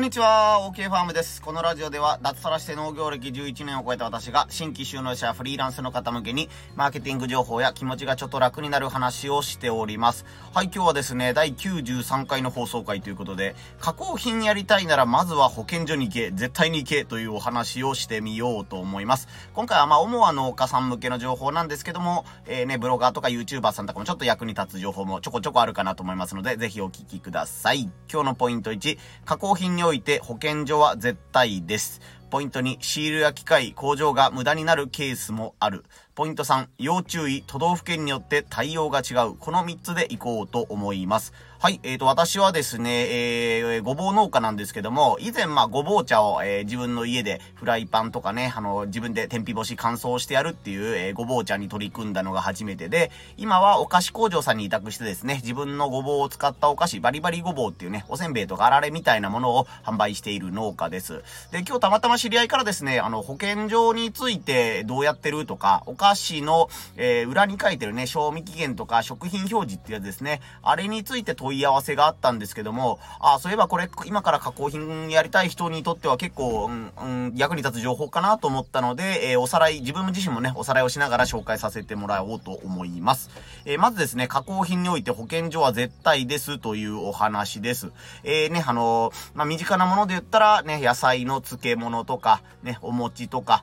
んにちは、OK ファームです。このラジオでは、脱サラして農業歴11年を超えた私が、新規就農者やフリーランスの方向けに、マーケティング情報や気持ちがちょっと楽になる話をしております。はい、今日はですね、第93回の放送回ということで、加工品やりたいなら、まずは保健所に行け、絶対に行けというお話をしてみようと思います。今回はまあ、主は農家さん向けの情報なんですけども、えー、ね、ブロガーとか YouTuber さんとかもちょっと役に立つ情報もちょこちょこあるかなと思いますので、ぜひお聞きください。今日のポイント1、加工品において保健所は絶対です。ポイント2、シールや機械、工場が無駄になるケースもある。ポイント3、要注意、都道府県によって対応が違う。この3つでいこうと思います。はい、えーと、私はですね、えー、ごぼう農家なんですけども、以前、まあ、ごぼう茶を、えー、自分の家でフライパンとかね、あの、自分で天日干し乾燥してやるっていう、えー、ごぼう茶に取り組んだのが初めてで、今はお菓子工場さんに委託してですね、自分のごぼうを使ったお菓子、バリバリごぼうっていうね、おせんべいとかあられみたいなものを販売している農家です。で、今日たまたま知り合いからですね、あの、保健所についてどうやってるとか、お菓子の、えー、裏に書いてるね、賞味期限とか食品表示っていうやつですね、あれについて問い合わせがあったんですけども、あ、そういえばこれ、今から加工品やりたい人にとっては結構、うん、うん、役に立つ情報かなと思ったので、えー、おさらい、自分自身もね、おさらいをしながら紹介させてもらおうと思います。えー、まずですね、加工品において保健所は絶対ですというお話です。えー、ね、あのー、まあ、身近なもので言ったら、ね、野菜の漬物ととか、ね、お餅とか、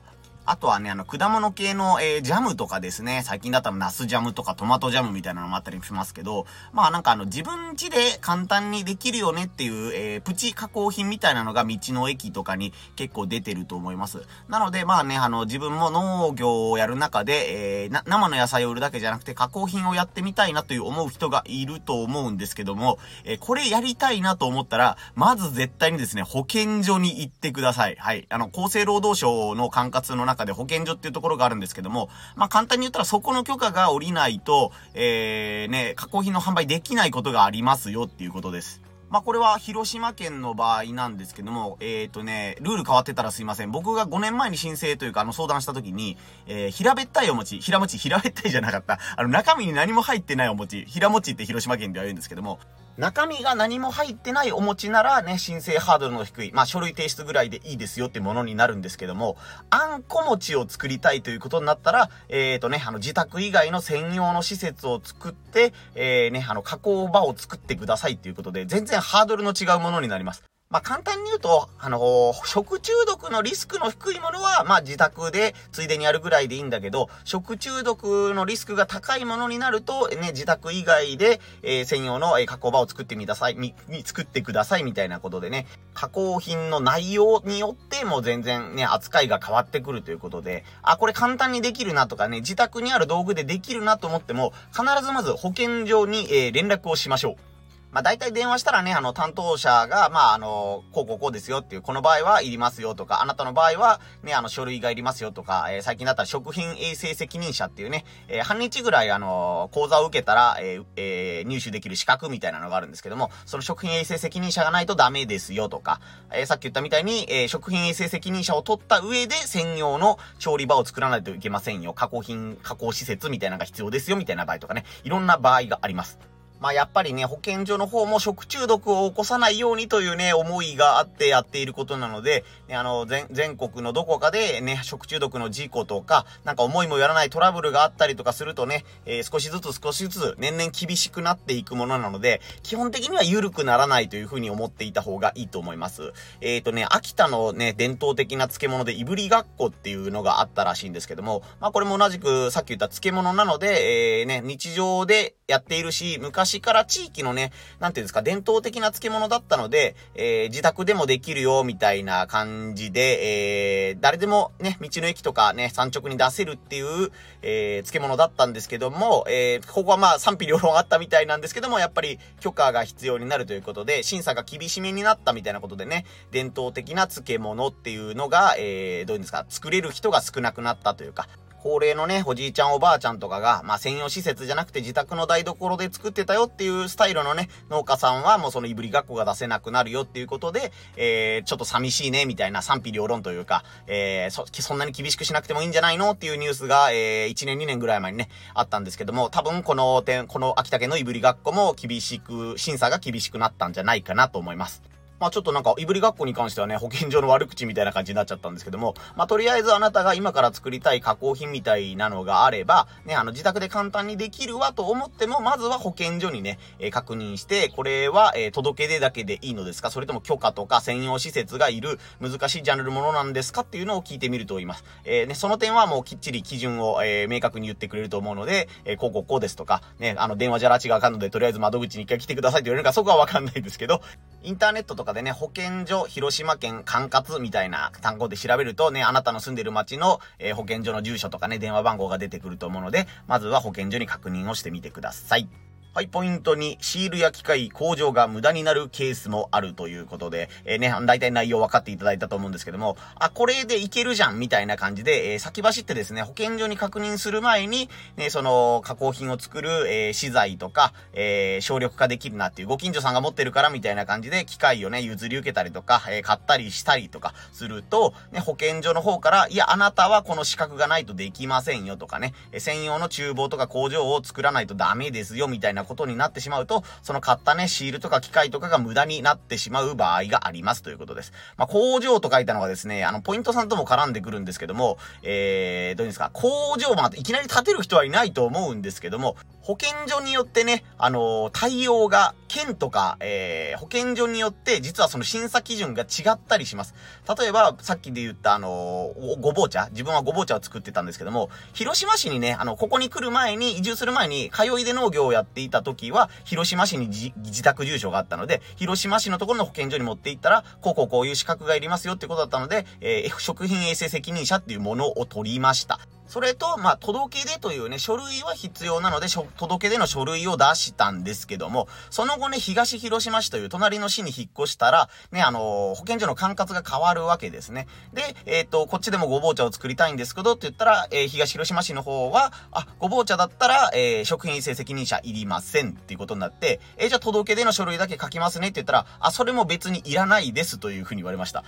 あとはね、あの、果物系の、えー、ジャムとかですね、最近だったらナスジャムとかトマトジャムみたいなのもあったりしますけど、まあなんかあの、自分家で簡単にできるよねっていう、えー、プチ加工品みたいなのが道の駅とかに結構出てると思います。なので、まあね、あの、自分も農業をやる中で、えー、生の野菜を売るだけじゃなくて加工品をやってみたいなという思う人がいると思うんですけども、えー、これやりたいなと思ったら、まず絶対にですね、保健所に行ってください。はい。あの、厚生労働省の管轄の中中で保健所っていうところがあるんですけども、まあ簡単に言ったらそこの許可が下りないと、えー、ね、加工品の販売できないことがありますよっていうことです。まあ、これは広島県の場合なんですけども、えっ、ー、とね、ルール変わってたらすいません。僕が5年前に申請というか、あの、相談した時に、えー、平べったいお餅、平餅、平べったいじゃなかった。あの、中身に何も入ってないお餅、平餅って広島県では言うんですけども、中身が何も入ってないお餅ならね、申請ハードルの低い、まあ書類提出ぐらいでいいですよってものになるんですけども、あんこ餅を作りたいということになったら、えっ、ー、とね、あの自宅以外の専用の施設を作って、えー、ね、あの加工場を作ってくださいっていうことで、全然ハードルの違うものになります。まあ、簡単に言うと、あのー、食中毒のリスクの低いものは、まあ、自宅でついでにやるぐらいでいいんだけど、食中毒のリスクが高いものになると、ね、自宅以外で、えー、専用の、えー、加工場を作ってみださい、み、作ってくださいみたいなことでね、加工品の内容によっても全然ね、扱いが変わってくるということで、あ、これ簡単にできるなとかね、自宅にある道具でできるなと思っても、必ずまず保健所に、えー、連絡をしましょう。まあ大体電話したらね、あの担当者が、まああの、こうこうこうですよっていう、この場合はいりますよとか、あなたの場合はね、あの書類がいりますよとか、えー、最近だったら食品衛生責任者っていうね、えー、半日ぐらいあの、講座を受けたら、えー、えー、入手できる資格みたいなのがあるんですけども、その食品衛生責任者がないとダメですよとか、えー、さっき言ったみたいに、えー、食品衛生責任者を取った上で専用の調理場を作らないといけませんよ。加工品、加工施設みたいなのが必要ですよみたいな場合とかね、いろんな場合があります。まあやっぱりね、保健所の方も食中毒を起こさないようにというね、思いがあってやっていることなので、ね、あの、全、国のどこかでね、食中毒の事故とか、なんか思いもやらないトラブルがあったりとかするとね、えー、少しずつ少しずつ年々厳しくなっていくものなので、基本的には緩くならないというふうに思っていた方がいいと思います。えっ、ー、とね、秋田のね、伝統的な漬物でいぶりがっこっていうのがあったらしいんですけども、まあこれも同じくさっき言った漬物なので、えー、ね、日常でやっているし、昔から地域のね、なんていうんですか、伝統的な漬物だったので、えー、自宅でもできるよ、みたいな感じで、えー、誰でもね、道の駅とかね、山直に出せるっていう、えー、漬物だったんですけども、え、ここはまあ賛否両論あったみたいなんですけども、やっぱり許可が必要になるということで、審査が厳しめになったみたいなことでね、伝統的な漬物っていうのが、えー、どういうんですか、作れる人が少なくなったというか、高齢のね、おじいちゃんおばあちゃんとかが、まあ、専用施設じゃなくて自宅の台所で作ってたよっていうスタイルのね、農家さんはもうそのいぶりがっこが出せなくなるよっていうことで、えー、ちょっと寂しいね、みたいな賛否両論というか、えー、そ、そんなに厳しくしなくてもいいんじゃないのっていうニュースが、えー、1年2年ぐらい前にね、あったんですけども、多分この点、この秋田県のいぶりがっこも厳しく、審査が厳しくなったんじゃないかなと思います。まあちょっとなんか、いぶりがっこに関してはね、保健所の悪口みたいな感じになっちゃったんですけども、まあとりあえずあなたが今から作りたい加工品みたいなのがあれば、ね、あの自宅で簡単にできるわと思っても、まずは保健所にね、えー、確認して、これは、えー、届け出だけでいいのですか？それとも許可とか専用施設がいる難しいジャンルものなんですかっていうのを聞いてみると言います。えー、ね、その点はもうきっちり基準を、え、明確に言ってくれると思うので、えー、こうこうこうですとか、ね、あの電話じゃらちがあかんので、とりあえず窓口に一回来てくださいって言われるか、そこはわかんないですけど、インターネットとかでね、保健所、広島県管轄みたいな単語で調べるとね、あなたの住んでる町の、えー、保健所の住所とかね、電話番号が出てくると思うので、まずは保健所に確認をしてみてください。はい、ポイント2、シールや機械、工場が無駄になるケースもあるということで、えー、ね、大体内容分かっていただいたと思うんですけども、あ、これでいけるじゃん、みたいな感じで、えー、先走ってですね、保健所に確認する前に、ね、その、加工品を作る、えー、資材とか、えー、省力化できるなっていう、ご近所さんが持ってるから、みたいな感じで、機械をね、譲り受けたりとか、えー、買ったりしたりとかすると、ね、保健所の方から、いや、あなたはこの資格がないとできませんよとかね、え専用の厨房とか工場を作らないとダメですよ、みたいなことになってしまうと、その買ったね、シールとか機械とかが無駄になってしまう場合がありますということです。まあ、工場と書いたのがですね、あの、ポイントさんとも絡んでくるんですけども、えー、どういうんですか、工場、まあ、いきなり建てる人はいないと思うんですけども、保健所によってね、あのー、対応が、県とか、えー、保健所によって、実はその審査基準が違ったりします。例えば、さっきで言った、あのー、ごぼう茶自分はごぼう茶を作ってたんですけども、広島市にね、あの、ここに来る前に、移住する前に、通いで農業をやっていいた時は、広島市に自宅住所があったので、広島市のところの保健所に持って行ったら、こうこうこういう資格がいりますよってことだったので、えー、食品衛生責任者っていうものを取りました。それと、まあ、届け出というね、書類は必要なので、届け出の書類を出したんですけども、その後ね、東広島市という隣の市に引っ越したら、ね、あのー、保健所の管轄が変わるわけですね。で、えっ、と、こっちでもごぼう茶を作りたいんですけど、って言ったら、えー、東広島市の方は、あ、ごぼう茶だったら、えー、食品衛生責任者いりませんっていうことになって、えー、じゃあ届け出の書類だけ書きますねって言ったら、あ、それも別にいらないですというふうに言われました。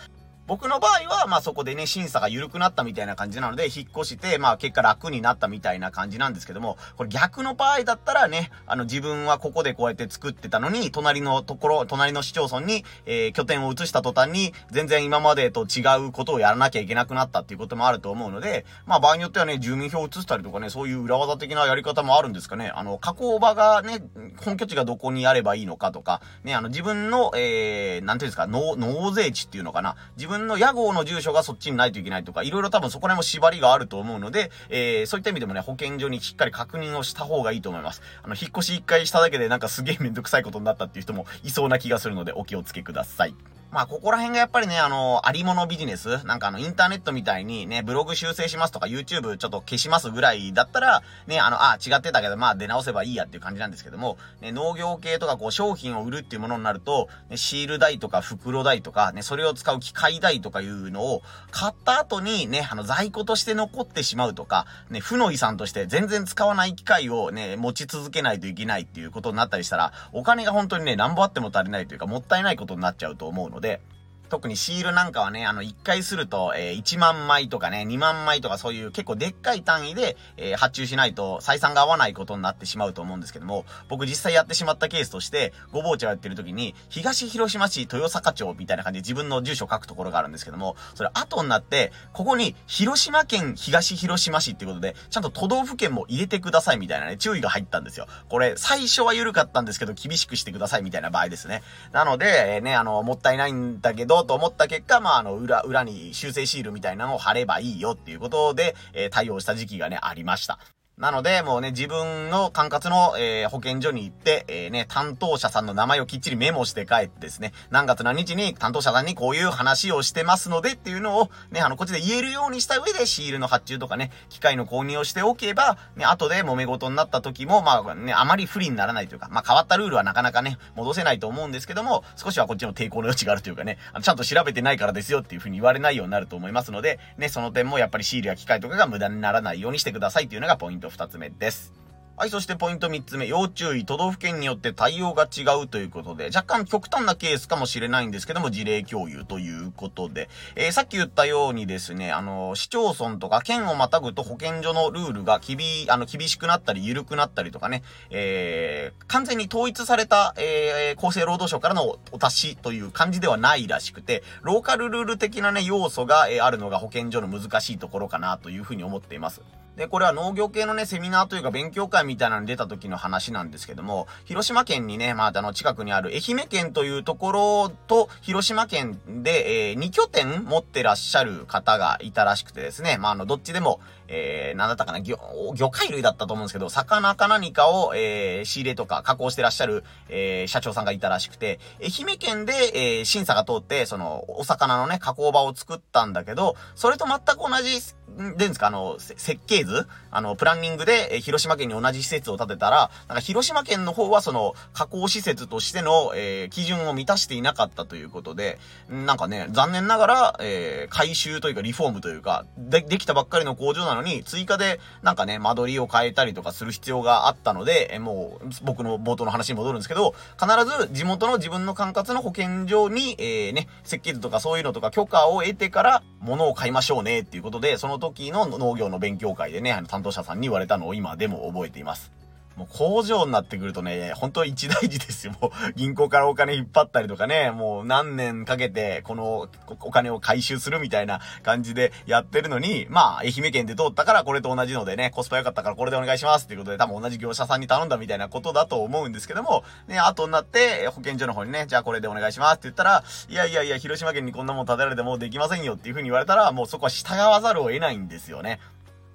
僕の場合は、まあそこでね、審査が緩くなったみたいな感じなので、引っ越して、まあ結果楽になったみたいな感じなんですけども、これ逆の場合だったらね、あの自分はここでこうやって作ってたのに、隣のところ、隣の市町村に、えー、拠点を移した途端に、全然今までと違うことをやらなきゃいけなくなったっていうこともあると思うので、まあ場合によってはね、住民票を移したりとかね、そういう裏技的なやり方もあるんですかね。あの、加工場がね、本拠地がどこにあればいいのかとか、ね、あの自分の、えー、なんていうんですか、納、税地っていうのかな。自分の屋号の住所がそっちにないといけないとか、いろいろ多分そこら辺も縛りがあると思うので、えー、そういった意味でもね、保健所にしっかり確認をした方がいいと思います。あの、引っ越し1回しただけでなんかすげえめんどくさいことになったっていう人もいそうな気がするのでお気をつけください。まあ、ここら辺がやっぱりね、あの、ありものビジネスなんかあの、インターネットみたいにね、ブログ修正しますとか、YouTube ちょっと消しますぐらいだったら、ね、あの、あ、違ってたけど、まあ、出直せばいいやっていう感じなんですけども、ね、農業系とかこう、商品を売るっていうものになると、ね、シール代とか袋代とか、ね、それを使う機械代とかいうのを、買った後にね、あの、在庫として残ってしまうとか、ね、負の遺産として全然使わない機械をね、持ち続けないといけないっていうことになったりしたら、お金が本当にね、何ぼあっても足りないというか、もったいないことになっちゃうと思うので、ので、特にシールなんかはね、あの、1回すると、えー、1万枚とかね、2万枚とかそういう結構でっかい単位で、えー、発注しないと採算が合わないことになってしまうと思うんですけども、僕実際やってしまったケースとして、ごぼう茶をやってる時に、東広島市豊坂町みたいな感じで自分の住所書くところがあるんですけども、それ後になって、ここに広島県東広島市っていうことで、ちゃんと都道府県も入れてくださいみたいなね、注意が入ったんですよ。これ、最初は緩かったんですけど、厳しくしてくださいみたいな場合ですね。なので、えー、ね、あの、もったいないんだけど、と思った結果、まあ、あの、裏、裏に修正シールみたいなのを貼ればいいよっていうことで、えー、対応した時期がね、ありました。なので、もうね、自分の管轄の、えー、保健所に行って、えー、ね、担当者さんの名前をきっちりメモして帰ってですね、何月何日に担当者さんにこういう話をしてますのでっていうのを、ね、あの、こっちで言えるようにした上でシールの発注とかね、機械の購入をしておけば、ね、後で揉め事になった時も、まあね、あまり不利にならないというか、まあ変わったルールはなかなかね、戻せないと思うんですけども、少しはこっちの抵抗の余地があるというかね、あのちゃんと調べてないからですよっていうふうに言われないようになると思いますので、ね、その点もやっぱりシールや機械とかが無駄にならないようにしてくださいっていうのがポイント二つ目です。はい、そしてポイント3つ目、要注意、都道府県によって対応が違うということで、若干極端なケースかもしれないんですけども、事例共有ということで、えー、さっき言ったようにですね、あの、市町村とか県をまたぐと保健所のルールが厳、あの、厳しくなったり、緩くなったりとかね、えー、完全に統一された、えー、厚生労働省からのお達しという感じではないらしくて、ローカルルール的なね、要素が、えー、あるのが保健所の難しいところかなというふうに思っています。で、これは農業系のね、セミナーというか勉強会みたいなのに出た時の話なんですけども、広島県にね、まあ、あの、近くにある愛媛県というところと、広島県で、えー、2拠点持ってらっしゃる方がいたらしくてですね、まあ、あの、どっちでも、えー、なんだったかな、魚、魚介類だったと思うんですけど、魚か何かを、えー、仕入れとか加工してらっしゃる、えー、社長さんがいたらしくて、愛媛県で、えー、審査が通って、その、お魚のね、加工場を作ったんだけど、それと全く同じ、でんですか、あの、設計図あの、プランニングで、え広島県に同じ施設を建てたら、なんか広島県の方はその、加工施設としての、えー、基準を満たしていなかったということで、なんかね、残念ながら、えー、改修というかリフォームというか、で、できたばっかりの工場なのに、追加で、なんかね、間取りを変えたりとかする必要があったので、えもう、僕の冒頭の話に戻るんですけど、必ず地元の自分の管轄の保健所に、えー、ね、設計図とかそういうのとか許可を得てから、物を買いましょうねっていうことで、その時の農業の勉強会でね、あの担当者さんに言われたのを今でも覚えています。もう工場になってくるとね、本当一大事ですよ。もう銀行からお金引っ張ったりとかね、もう何年かけてこのお金を回収するみたいな感じでやってるのに、まあ愛媛県で通ったからこれと同じのでね、コスパ良かったからこれでお願いしますっていうことで多分同じ業者さんに頼んだみたいなことだと思うんですけども、ね、後になって保健所の方にね、じゃあこれでお願いしますって言ったら、いやいやいや、広島県にこんなもん建てられてもうできませんよっていう風に言われたら、もうそこは従わざるを得ないんですよね。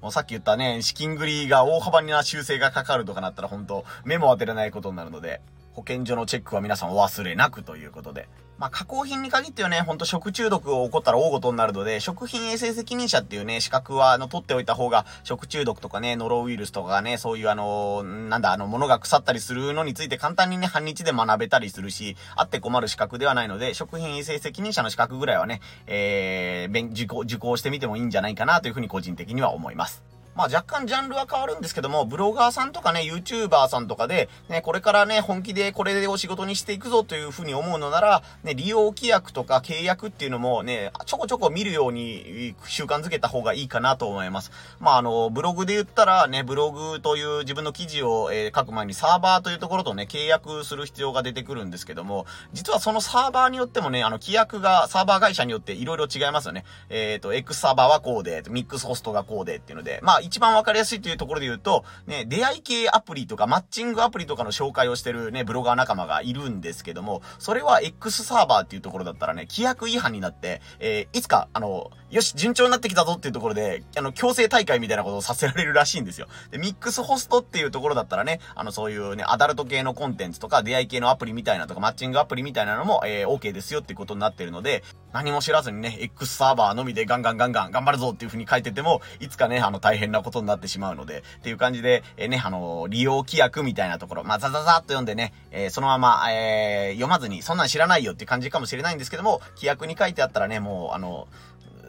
もうさっき言ったね、資金繰りが大幅な修正がかかるとかなったら本当目も当てれないことになるので、保健所のチェックは皆さんお忘れなくということで。まあ、加工品に限ってはね、ほんと食中毒が起こったら大事になるので、食品衛生責任者っていうね、資格は、あの、取っておいた方が、食中毒とかね、ノロウイルスとかね、そういうあの、なんだ、あの、物が腐ったりするのについて簡単にね、半日で学べたりするし、あって困る資格ではないので、食品衛生責任者の資格ぐらいはね、えー、受講、受講してみてもいいんじゃないかなというふうに個人的には思います。まあ若干ジャンルは変わるんですけども、ブロガーさんとかね、YouTuber さんとかで、ね、これからね、本気でこれでお仕事にしていくぞというふうに思うのなら、ね、利用規約とか契約っていうのもね、ちょこちょこ見るように習慣づけた方がいいかなと思います。まああの、ブログで言ったらね、ブログという自分の記事を、えー、書く前にサーバーというところとね、契約する必要が出てくるんですけども、実はそのサーバーによってもね、あの、規約がサーバー会社によって色々違いますよね。えっ、ー、と、X サーバーはこうで、ミックスホストがこうでっていうので、まあ一番わかりやすいというところで言うと、ね、出会い系アプリとかマッチングアプリとかの紹介をしてるね、ブロガー仲間がいるんですけども、それは X サーバーっていうところだったらね、規約違反になって、えー、いつか、あの、よし、順調になってきたぞっていうところで、あの、強制大会みたいなことをさせられるらしいんですよ。で、ミックスホストっていうところだったらね、あの、そういうね、アダルト系のコンテンツとか、出会い系のアプリみたいなとか、マッチングアプリみたいなのも、えー、OK ですよっていうことになってるので、何も知らずにね、X サーバーのみでガンガンガンガン頑張るぞっていう風に書いてても、いつかね、あの、大変なことになってしまうので、っていう感じで、えー、ね、あの、利用規約みたいなところ、まあ、ザザザっと読んでね、えー、そのまま、えー、読まずに、そんなん知らないよっていう感じかもしれないんですけども、規約に書いてあったらね、もう、あの、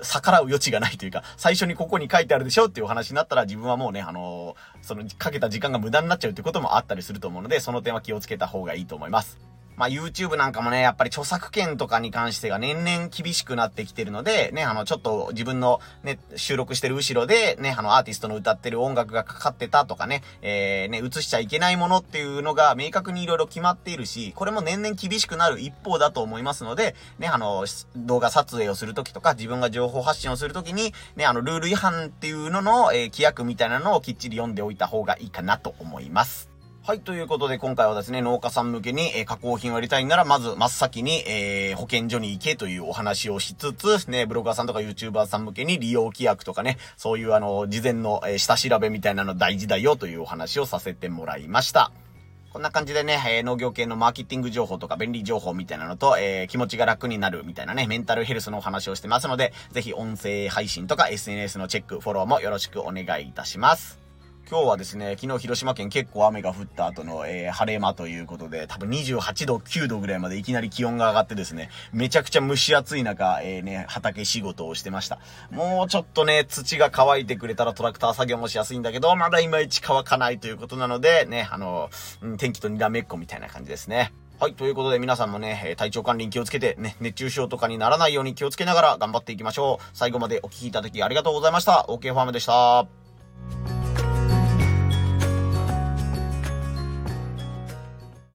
逆らう余地がないというか、最初にここに書いてあるでしょっていうお話になったら自分はもうね、あのそのかけた時間が無駄になっちゃうってこともあったりすると思うので、その点は気をつけた方がいいと思います。まあ、YouTube なんかもね、やっぱり著作権とかに関してが年々厳しくなってきてるので、ね、あの、ちょっと自分のね、収録してる後ろで、ね、あの、アーティストの歌ってる音楽がかかってたとかね、えー、ね、映しちゃいけないものっていうのが明確に色々決まっているし、これも年々厳しくなる一方だと思いますので、ね、あの、動画撮影をするときとか、自分が情報発信をするときに、ね、あの、ルール違反っていうのの、えー、規約みたいなのをきっちり読んでおいた方がいいかなと思います。はい、ということで今回はですね、農家さん向けに、えー、加工品をやりたいなら、まず真っ先に、えー、保健所に行けというお話をしつつ、ね、ブロガーさんとか YouTuber さん向けに利用規約とかね、そういうあの、事前の、えー、下調べみたいなの大事だよというお話をさせてもらいました。こんな感じでね、えー、農業系のマーケティング情報とか便利情報みたいなのと、えー、気持ちが楽になるみたいなね、メンタルヘルスのお話をしてますので、ぜひ音声配信とか SNS のチェック、フォローもよろしくお願いいたします。今日はですね、昨日広島県結構雨が降った後の、えー、晴れ間ということで、多分28度、9度ぐらいまでいきなり気温が上がってですね、めちゃくちゃ蒸し暑い中、えー、ね、畑仕事をしてました。もうちょっとね、土が乾いてくれたらトラクター作業もしやすいんだけど、まだいまいち乾かないということなので、ね、あの、天気とにらめっこみたいな感じですね。はい。ということで皆さんもね、体調管理に気をつけて、ね、熱中症とかにならないように気をつけながら頑張っていきましょう。最後までお聴きいただきありがとうございました。OK ファームでした。